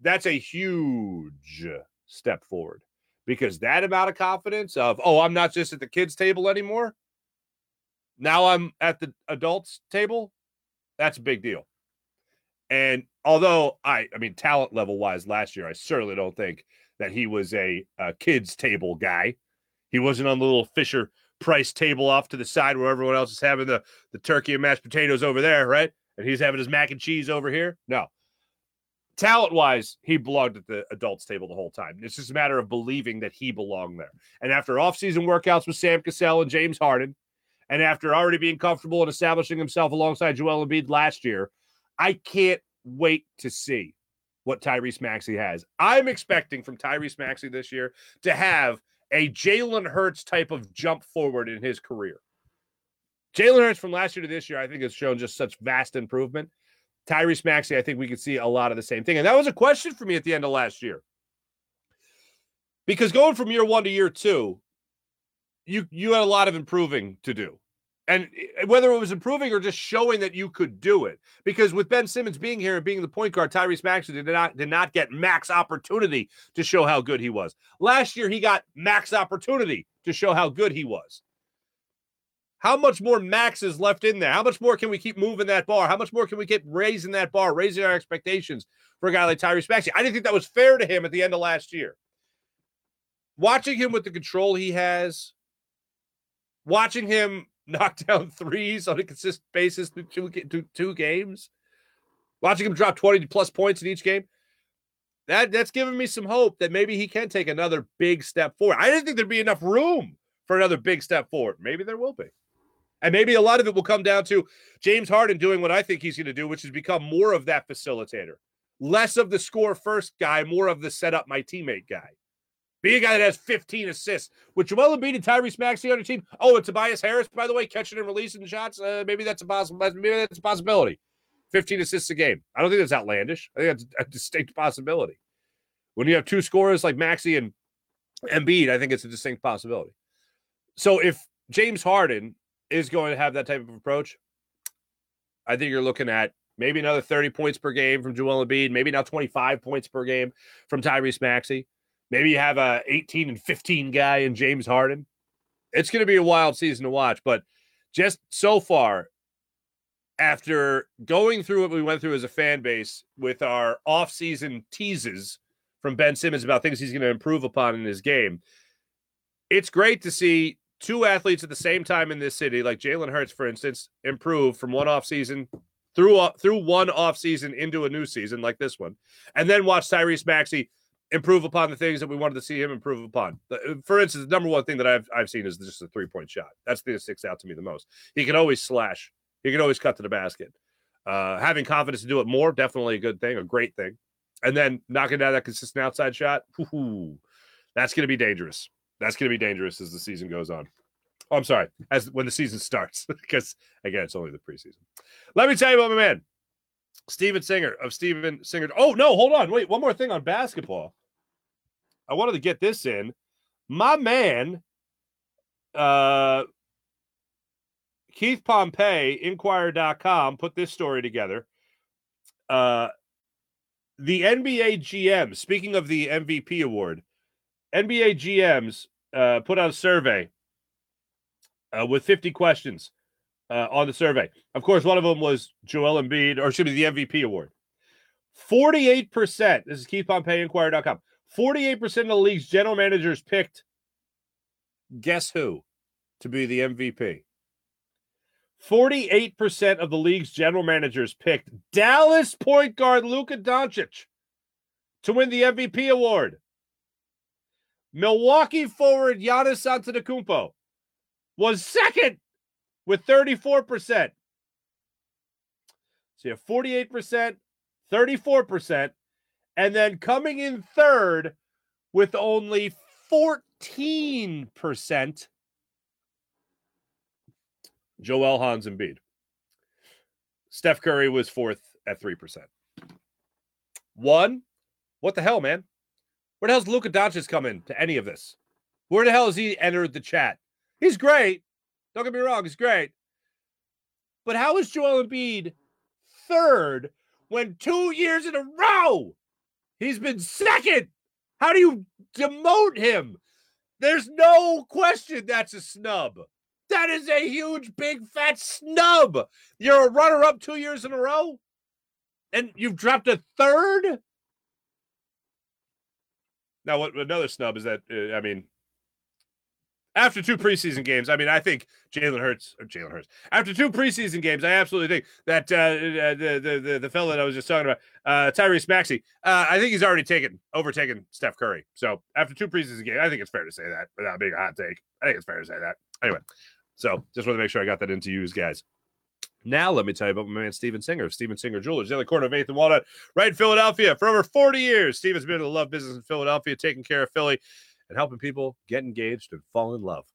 that's a huge step forward. Because that amount of confidence of, oh, I'm not just at the kids' table anymore. Now I'm at the adults' table. That's a big deal. And although I, I mean, talent level wise, last year, I certainly don't think that he was a, a kids table guy. He wasn't on the little Fisher Price table off to the side where everyone else is having the the turkey and mashed potatoes over there, right? And he's having his mac and cheese over here. No, talent wise, he belonged at the adults table the whole time. It's just a matter of believing that he belonged there. And after offseason workouts with Sam Cassell and James Harden, and after already being comfortable and establishing himself alongside Joel Embiid last year, I can't wait to see what Tyrese Maxey has. I'm expecting from Tyrese Maxey this year to have a Jalen Hurts type of jump forward in his career. Jalen Hurts from last year to this year, I think, has shown just such vast improvement. Tyrese Maxey, I think we could see a lot of the same thing. And that was a question for me at the end of last year. Because going from year one to year two, you you had a lot of improving to do. And eh, whether it was improving or just showing that you could do it, because with Ben Simmons being here and being the point guard, Tyrese Maxey did not did not get max opportunity to show how good he was. Last year, he got max opportunity to show how good he was. How much more max is left in there? How much more can we keep moving that bar? How much more can we keep raising that bar, raising our expectations for a guy like Tyrese Maxey? I didn't think that was fair to him at the end of last year. Watching him with the control he has, watching him knock down threes on a consistent basis through two, through two games, watching him drop 20 plus points in each game, that, that's giving me some hope that maybe he can take another big step forward. I didn't think there'd be enough room for another big step forward. Maybe there will be. And maybe a lot of it will come down to James Harden doing what I think he's going to do, which is become more of that facilitator, less of the score first guy, more of the set up my teammate guy. Be a guy that has 15 assists. With Joel Embiid and Tyrese Maxey on your team. Oh, and Tobias Harris, by the way, catching and releasing shots. Uh, maybe that's a possible. Maybe that's a possibility. 15 assists a game. I don't think that's outlandish. I think that's a distinct possibility. When you have two scorers like Maxey and Embiid, I think it's a distinct possibility. So if James Harden is going to have that type of approach, I think you're looking at maybe another 30 points per game from Joel Embiid, maybe now 25 points per game from Tyrese Maxey. Maybe you have a 18 and 15 guy in James Harden. It's going to be a wild season to watch, but just so far, after going through what we went through as a fan base with our off-season teases from Ben Simmons about things he's going to improve upon in his game, it's great to see two athletes at the same time in this city, like Jalen Hurts, for instance, improve from one off season through through one off season into a new season like this one, and then watch Tyrese Maxey improve upon the things that we wanted to see him improve upon. For instance, the number one thing that I've I've seen is just a three point shot. That's the thing that sticks out to me the most. He can always slash. He can always cut to the basket. Uh, having confidence to do it more, definitely a good thing, a great thing. And then knocking down that consistent outside shot, whoo, that's going to be dangerous. That's going to be dangerous as the season goes on. Oh, I'm sorry, as when the season starts, because again, it's only the preseason. Let me tell you about my man, Steven Singer of Steven Singer. Oh no, hold on, wait, one more thing on basketball. I wanted to get this in. My man, uh, Keith Pompey, Inquirer.com, put this story together. Uh, the NBA GM, speaking of the MVP award, NBA GMs uh, put out a survey uh, with 50 questions uh, on the survey. Of course, one of them was Joel Embiid, or should be the MVP award. 48%, this is Keith Pompey, Inquirer.com. 48% of the league's general managers picked guess who to be the MVP. 48% of the league's general managers picked Dallas point guard Luka Doncic to win the MVP award. Milwaukee forward Giannis Antetokounmpo was second with 34%. So you have 48%, 34%, and then coming in third with only 14%, Joel Hans Embiid. Steph Curry was fourth at 3%. One, what the hell, man? Where the hell's Luka Doncic come in to any of this? Where the hell has he entered the chat? He's great. Don't get me wrong, he's great. But how is Joel Embiid third when two years in a row he's been second? How do you demote him? There's no question that's a snub. That is a huge, big, fat snub. You're a runner up two years in a row, and you've dropped a third. Now, what another snub is that? Uh, I mean, after two preseason games, I mean, I think Jalen Hurts or Jalen Hurts. After two preseason games, I absolutely think that uh, uh the, the the the fellow that I was just talking about, uh, Tyrese Maxey, uh, I think he's already taken overtaken Steph Curry. So after two preseason games, I think it's fair to say that without being a hot take. I think it's fair to say that. Anyway, so just want to make sure I got that into you guys. Now, let me tell you about my man Steven Singer Steven Singer Jewelers, the corner of 8th and Walnut, right in Philadelphia. For over 40 years, Steven's been in the love business in Philadelphia, taking care of Philly and helping people get engaged and fall in love.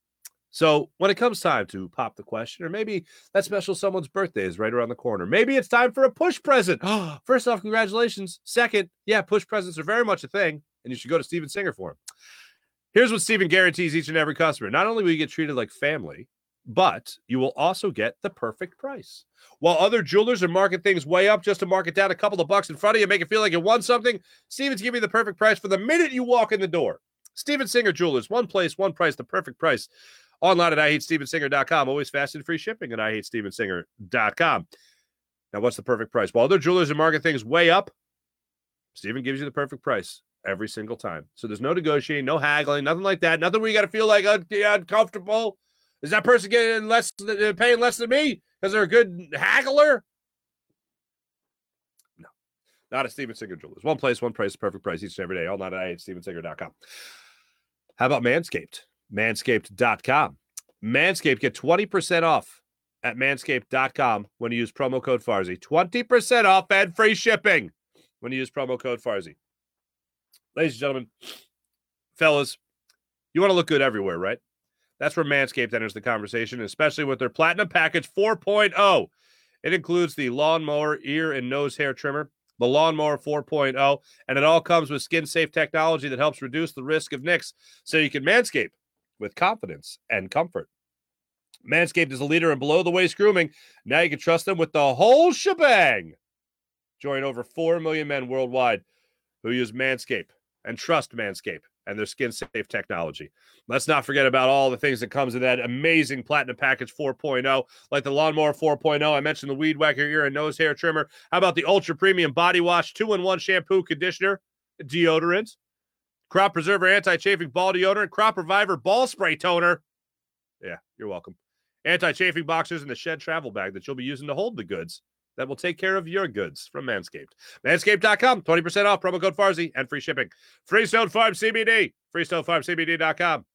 So, when it comes time to pop the question, or maybe that special someone's birthday is right around the corner, maybe it's time for a push present. First off, congratulations. Second, yeah, push presents are very much a thing, and you should go to Steven Singer for them. Here's what Steven guarantees each and every customer not only will you get treated like family, but you will also get the perfect price. While other jewelers are marking things way up just to mark it down a couple of bucks in front of you, make it feel like you won something, Steven's giving you the perfect price for the minute you walk in the door. Steven Singer Jewelers, one place, one price, the perfect price. Online at IHateStevenSinger.com. Always fast and free shipping at IHateStevenSinger.com. Now, what's the perfect price? While other jewelers are marking things way up, Steven gives you the perfect price every single time. So there's no negotiating, no haggling, nothing like that. Nothing where you got to feel like un- uncomfortable. Is that person getting less, uh, paying less than me because they're a good haggler? No, not a Steven Singer Jewelers. One place, one price, perfect price each and every day. All night at StevenSinger.com. How about Manscaped? Manscaped.com. Manscaped get 20% off at manscaped.com when you use promo code Farzy. 20% off and free shipping when you use promo code Farzy. Ladies and gentlemen, fellas, you want to look good everywhere, right? That's where Manscaped enters the conversation, especially with their Platinum Package 4.0. It includes the lawnmower, ear, and nose hair trimmer, the lawnmower 4.0, and it all comes with skin safe technology that helps reduce the risk of nicks so you can manscape with confidence and comfort. Manscaped is a leader in below the waist grooming. Now you can trust them with the whole shebang. Join over 4 million men worldwide who use Manscaped and trust Manscaped and their skin safe technology. Let's not forget about all the things that comes in that amazing platinum package 4.0, like the lawnmower 4.0. I mentioned the weed whacker ear and nose hair trimmer. How about the ultra premium body wash, two in one shampoo, conditioner, deodorant, crop preserver, anti chafing ball deodorant, crop reviver ball spray toner. Yeah, you're welcome. Anti chafing boxers and the shed travel bag that you'll be using to hold the goods that will take care of your goods from Manscaped. Manscaped.com, 20% off, promo code Farzy, and free shipping. Freestone Farm CBD, freestonefarmcbd.com.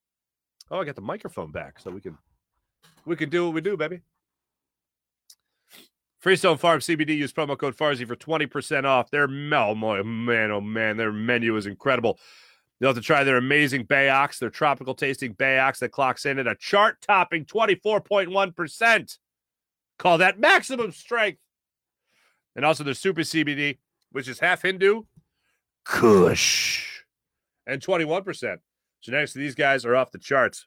Oh, I got the microphone back so we can we can do what we do, baby. Freestone Farm CBD use promo code Farzy for 20% off. Their oh man, oh man, their menu is incredible. You'll have to try their amazing Bayox, their tropical tasting Bayox that clocks in at a chart topping 24.1%. Call that maximum strength. And also their Super CBD, which is half Hindu, Kush, and 21%. Genetics of these guys are off the charts.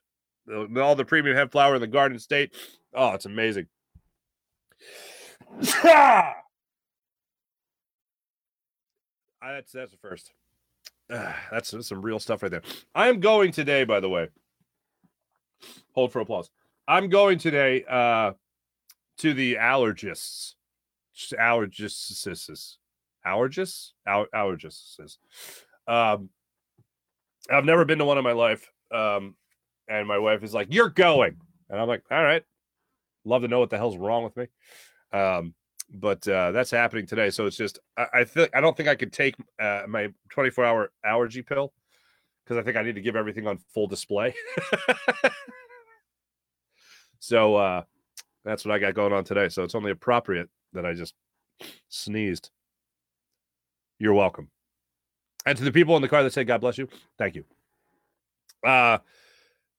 All the premium hemp flower in the Garden State. Oh, it's amazing. that's that's the first. Uh, that's, that's some real stuff right there. I am going today, by the way. Hold for applause. I'm going today uh, to the allergists. Allergists. Allergists? Aller- allergists. Um, I've never been to one in my life. Um, and my wife is like, You're going. And I'm like, All right. Love to know what the hell's wrong with me. Um, but uh, that's happening today. So it's just I, I think I don't think I could take uh, my 24 hour allergy pill because I think I need to give everything on full display. so uh, that's what I got going on today. So it's only appropriate that I just sneezed. You're welcome. And to the people in the car that said God bless you, thank you. Uh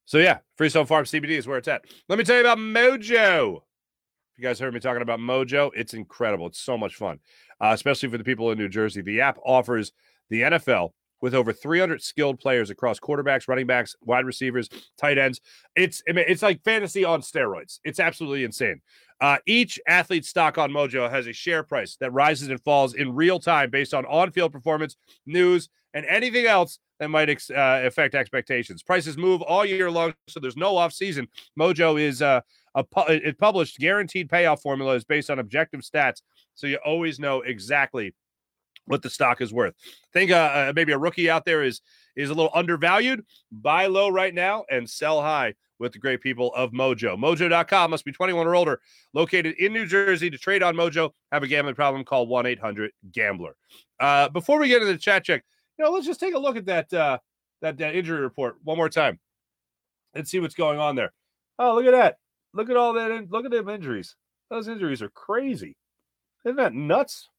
so yeah, Freestone Farm CBD is where it's at. Let me tell you about Mojo. If you guys heard me talking about Mojo, it's incredible. It's so much fun, uh, especially for the people in New Jersey. The app offers the NFL with over 300 skilled players across quarterbacks, running backs, wide receivers, tight ends. It's it's like fantasy on steroids. It's absolutely insane. Uh, each athlete's stock on Mojo has a share price that rises and falls in real time based on on-field performance, news, and anything else that might ex- uh, affect expectations. Prices move all year long, so there's no off season. Mojo is uh, a pu- it published guaranteed payoff formula is based on objective stats, so you always know exactly what the stock is worth. I Think uh, uh, maybe a rookie out there is is a little undervalued. Buy low right now and sell high with the great people of Mojo. Mojo.com must be 21 or older. Located in New Jersey to trade on Mojo. Have a gambling problem? Call 1 800 Gambler. Uh, before we get into the chat check, you know, let's just take a look at that, uh, that that injury report one more time and see what's going on there. Oh, look at that! Look at all that! In- look at them injuries. Those injuries are crazy. Isn't that nuts?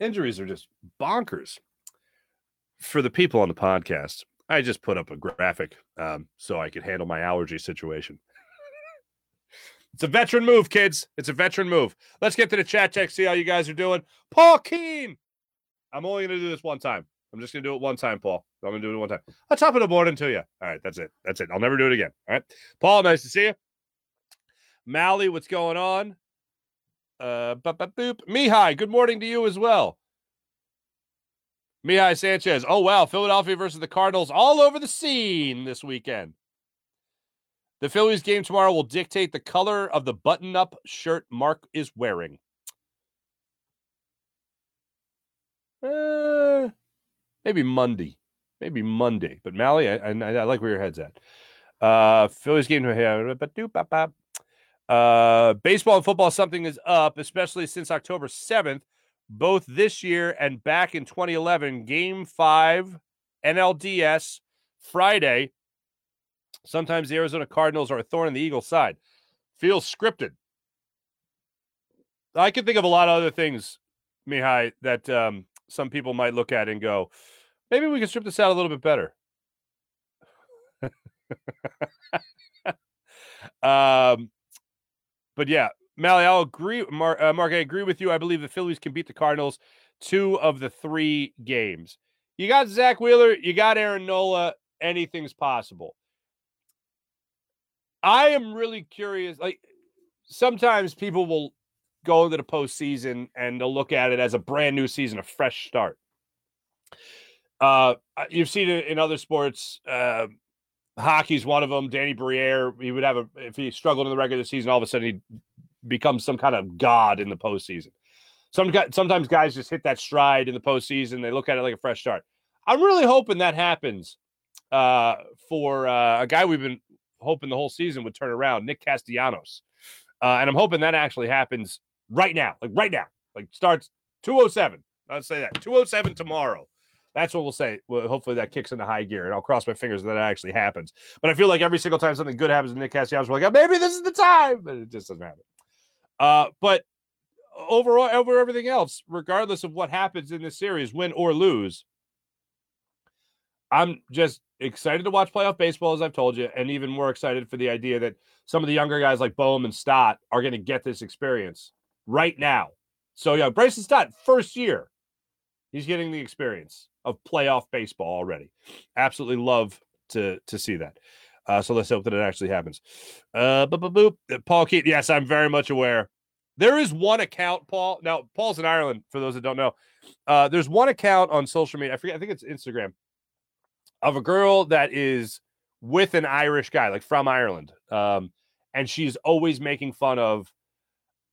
Injuries are just bonkers. For the people on the podcast, I just put up a graphic um, so I could handle my allergy situation. it's a veteran move, kids. It's a veteran move. Let's get to the chat check, see how you guys are doing. Paul Keen. I'm only going to do this one time. I'm just gonna do it one time, Paul. I'm gonna do it one time. I'll top of the board to you. All right, that's it. That's it. I'll never do it again. All right, Paul. Nice to see you. Mally, what's going on? Uh, boop, boop, boop. Mihai, good morning to you as well. Mihai Sanchez. Oh wow, Philadelphia versus the Cardinals all over the scene this weekend. The Phillies game tomorrow will dictate the color of the button-up shirt Mark is wearing. Uh, maybe Monday, maybe Monday. But Mally, I, I, I like where your head's at. Uh, Phillies game here. Uh, baseball and football, something is up, especially since October 7th, both this year and back in 2011. Game five, NLDS, Friday. Sometimes the Arizona Cardinals are a thorn in the Eagles' side. Feels scripted. I can think of a lot of other things, Mihai, that um, some people might look at and go, maybe we can strip this out a little bit better. um, but yeah, Mally, I'll agree. Mark, uh, Mark, I agree with you. I believe the Phillies can beat the Cardinals two of the three games. You got Zack Wheeler, you got Aaron Nola. Anything's possible. I am really curious. Like sometimes people will go into the postseason and they'll look at it as a brand new season, a fresh start. Uh, you've seen it in other sports. Uh, hockey's one of them. Danny Briere, he would have a if he struggled in the regular season, all of a sudden he'd become some kind of god in the postseason. Some sometimes guys just hit that stride in the postseason. They look at it like a fresh start. I'm really hoping that happens uh, for uh, a guy we've been hoping the whole season would turn around, Nick Castellanos. Uh, and I'm hoping that actually happens right now, like right now, like starts 207. I'll say that 207 tomorrow. That's what we'll say. Well, hopefully that kicks into high gear, and I'll cross my fingers that that actually happens. But I feel like every single time something good happens to Nick Castellanos, we're like, oh, maybe this is the time, but it just doesn't happen. Uh, but overall, over everything else, regardless of what happens in this series, win or lose, I'm just excited to watch playoff baseball, as I've told you, and even more excited for the idea that some of the younger guys like Bohm and Stott are going to get this experience right now. So, yeah, Bryson Stott, first year, he's getting the experience of playoff baseball already. Absolutely love to to see that. Uh, so let's hope that it actually happens. Uh, boop. Uh, Paul Keaton, yes, I'm very much aware. There is one account, Paul. Now, Paul's in Ireland, for those that don't know. Uh, there's one account on social media. I forget, I think it's Instagram, of a girl that is with an Irish guy, like from Ireland. Um, and she's always making fun of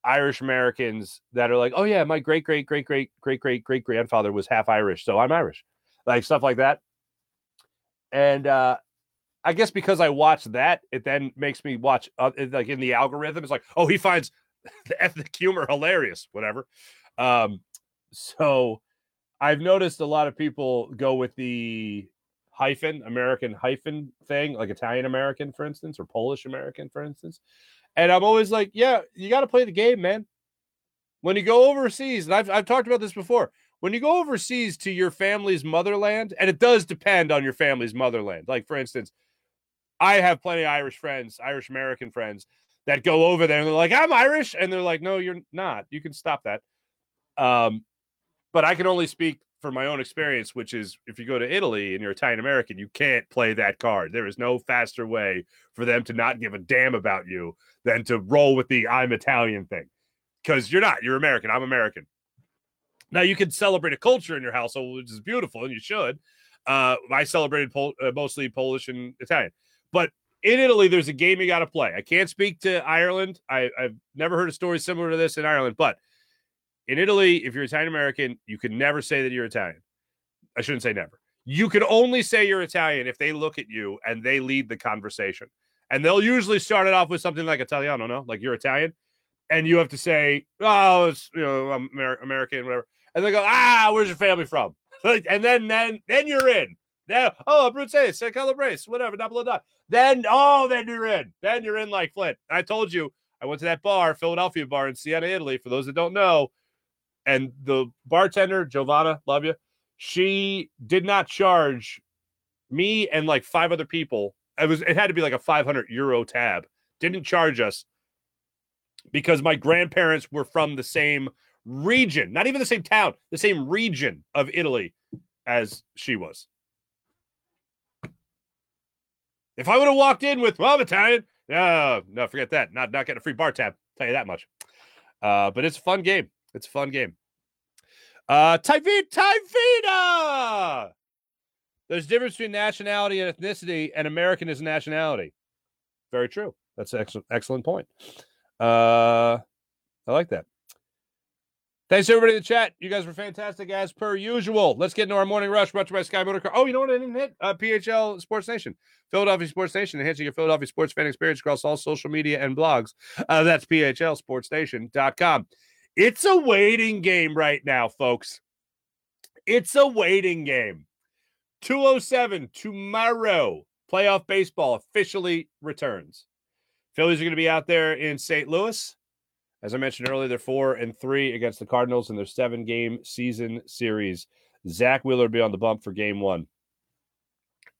Irish Americans that are like, oh yeah, my great great great great great great great grandfather was half Irish, so I'm Irish, like stuff like that. And uh, I guess because I watch that, it then makes me watch uh, like in the algorithm. It's like, oh, he finds the ethnic humor hilarious, whatever. Um, so I've noticed a lot of people go with the hyphen American hyphen thing, like Italian American, for instance, or Polish American, for instance. And I'm always like, yeah, you got to play the game, man. When you go overseas, and I've, I've talked about this before, when you go overseas to your family's motherland, and it does depend on your family's motherland. Like, for instance, I have plenty of Irish friends, Irish American friends that go over there and they're like, I'm Irish. And they're like, no, you're not. You can stop that. Um, but I can only speak for my own experience, which is if you go to Italy and you're Italian American, you can't play that card. There is no faster way for them to not give a damn about you than to roll with the I'm Italian thing. Because you're not, you're American. I'm American. Now you can celebrate a culture in your household, which is beautiful, and you should. Uh, I celebrated Pol- uh, mostly Polish and Italian, but in Italy, there's a game you got to play. I can't speak to Ireland. I, I've never heard a story similar to this in Ireland, but in Italy, if you're Italian American, you can never say that you're Italian. I shouldn't say never. You can only say you're Italian if they look at you and they lead the conversation. And they'll usually start it off with something like Italiano, no? Like you're Italian. And you have to say, oh, it's, you know, I'm Amer- American, whatever. And they go, ah, where's your family from? and then, then, then you're in. Then, oh, Abruzzese, say Calabrese, whatever, blah, blah. Then, oh, then you're in. Then you're in like Flint. I told you, I went to that bar, Philadelphia bar in Siena, Italy. For those that don't know, and the bartender Giovanna, love you. She did not charge me and like five other people. It was it had to be like a 500 euro tab. Didn't charge us because my grandparents were from the same region, not even the same town, the same region of Italy as she was. If I would have walked in with, well, I'm Italian, no, no, forget that. Not not getting a free bar tab. Tell you that much. Uh, but it's a fun game. It's a fun game. Uh, Tyvita, Tyvita. There's a difference between nationality and ethnicity, and American is nationality. Very true. That's an excellent, excellent point. Uh, I like that. Thanks everybody in the chat. You guys were fantastic as per usual. Let's get into our morning rush brought to you by Sky Motor Car. Oh, you know what I didn't hit? Uh, PHL Sports Nation, Philadelphia Sports Nation, enhancing your Philadelphia sports fan experience across all social media and blogs. Uh, that's PHLSportsNation.com. It's a waiting game right now, folks. It's a waiting game. 207 tomorrow. Playoff baseball officially returns. Phillies are going to be out there in St. Louis. As I mentioned earlier, they're four and three against the Cardinals in their seven game season series. Zack Wheeler will be on the bump for game one.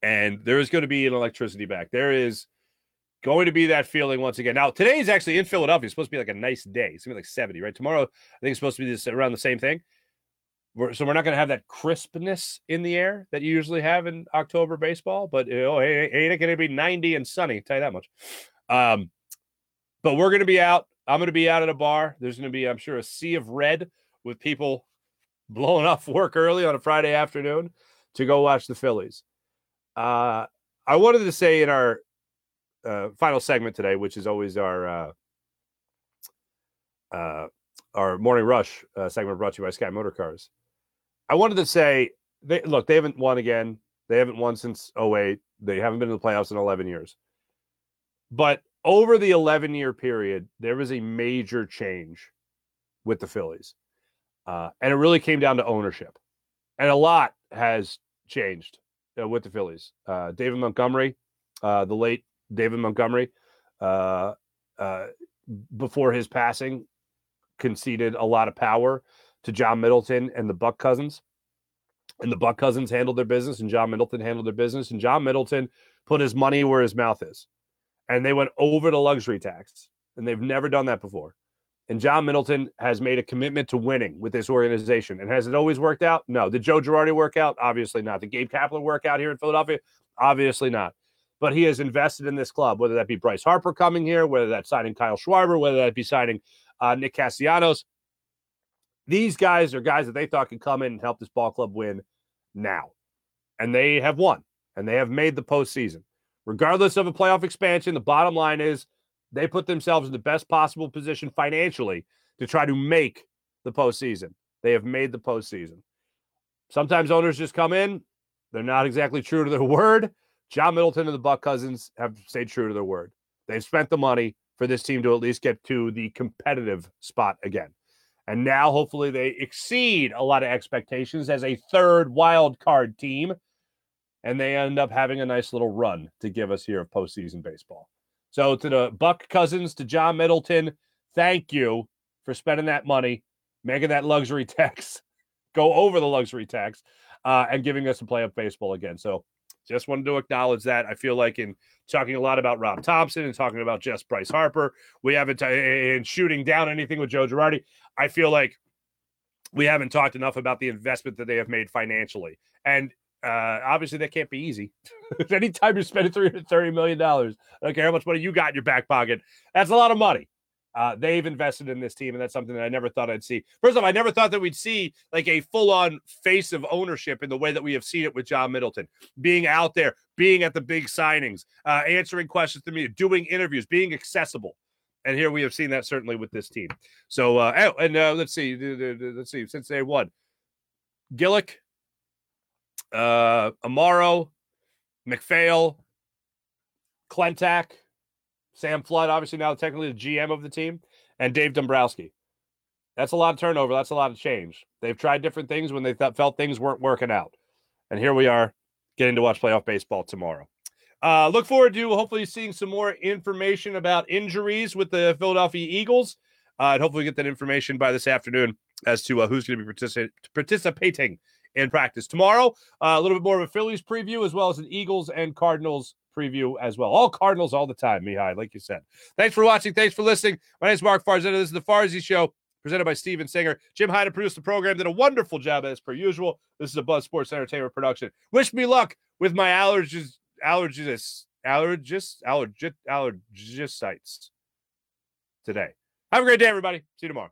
And there is going to be an electricity back. There is going to be that feeling once again. Now, today is actually in Philadelphia. It's supposed to be like a nice day. It's going to be like 70, right? Tomorrow, I think it's supposed to be this, around the same thing. We're, so we're not going to have that crispness in the air that you usually have in October baseball. But oh, hey, ain't it going to be 90 and sunny? tell you that much. Um, but we're going to be out I'm going to be out at a bar. There's going to be, I'm sure, a sea of red with people blowing off work early on a Friday afternoon to go watch the Phillies. Uh, I wanted to say in our uh, final segment today, which is always our uh, uh, our morning rush uh, segment brought to you by Sky Motor Cars. I wanted to say, they look, they haven't won again. They haven't won since 08. They haven't been in the playoffs in 11 years. But over the 11 year period, there was a major change with the Phillies. Uh, and it really came down to ownership. And a lot has changed uh, with the Phillies. Uh, David Montgomery, uh, the late David Montgomery, uh, uh, before his passing, conceded a lot of power to John Middleton and the Buck cousins. And the Buck cousins handled their business, and John Middleton handled their business. And John Middleton put his money where his mouth is and they went over the luxury tax, and they've never done that before. And John Middleton has made a commitment to winning with this organization. And has it always worked out? No. Did Joe Girardi work out? Obviously not. Did Gabe Kapler work out here in Philadelphia? Obviously not. But he has invested in this club, whether that be Bryce Harper coming here, whether that's signing Kyle Schwarber, whether that be signing uh, Nick Castellanos. These guys are guys that they thought could come in and help this ball club win now. And they have won, and they have made the postseason regardless of a playoff expansion, the bottom line is they put themselves in the best possible position financially to try to make the postseason. They have made the postseason. Sometimes owners just come in, they're not exactly true to their word. John Middleton and the Buck Cousins have stayed true to their word. They've spent the money for this team to at least get to the competitive spot again. And now, hopefully, they exceed a lot of expectations as a third wild card team and they end up having a nice little run to give us here of postseason baseball. So to the Buck Cousins, to John Middleton, thank you for spending that money, making that luxury tax go over the luxury tax, uh, and giving us a play of baseball again. So just wanted to acknowledge that. I feel like in talking a lot about Rob Thomson and talking about just Bryce Harper, we haven't t- in shooting down anything with Joe Girardi. I feel like we haven't talked enough about the investment that they have made financially. And uh, obviously that can't be easy. Anytime you're spending three hundred thirty million dollars, I don't care how much money you got in your back pocket. That's a lot of money. Uh, they've invested in this team, and that's something that I never thought I'd see. First off, I never thought that we'd see like a full-on face of ownership in the way that we have seen it with John Middleton, being out there, being at the big signings, uh, answering questions to me, doing interviews, being accessible. And here we have seen that certainly with this team. So, uh, oh, and uh, let's see, let's see, since they won, Gillick, uh, Amaro, MacPhail, Klentak, Sam Fuld, obviously now technically the GM of the team, and Dave Dombrowski. That's a lot of turnover. That's a lot of change. They've tried different things when they th- felt things weren't working out. And here we are getting to watch playoff baseball tomorrow. Uh, look forward to hopefully seeing some more information about injuries with the Philadelphia Eagles. Uh, and hopefully get that information by this afternoon as to uh, who's going to be particip- participating in practice. Tomorrow, uh, a little bit more of a Phillies preview as well as an Eagles and Cardinals preview as well. All Cardinals all the time, Mihai, like you said. Thanks for watching. Thanks for listening. My name is Mark Farzetta. This is the Farzy Show presented by Steven Singer. Jim Hyde produced the program, did a wonderful job as per usual. This is a Buzz Sports Entertainment production. Wish me luck with my allergies, allergies, allergists, allergist, allergists sites today. Have a great day, everybody. See you tomorrow.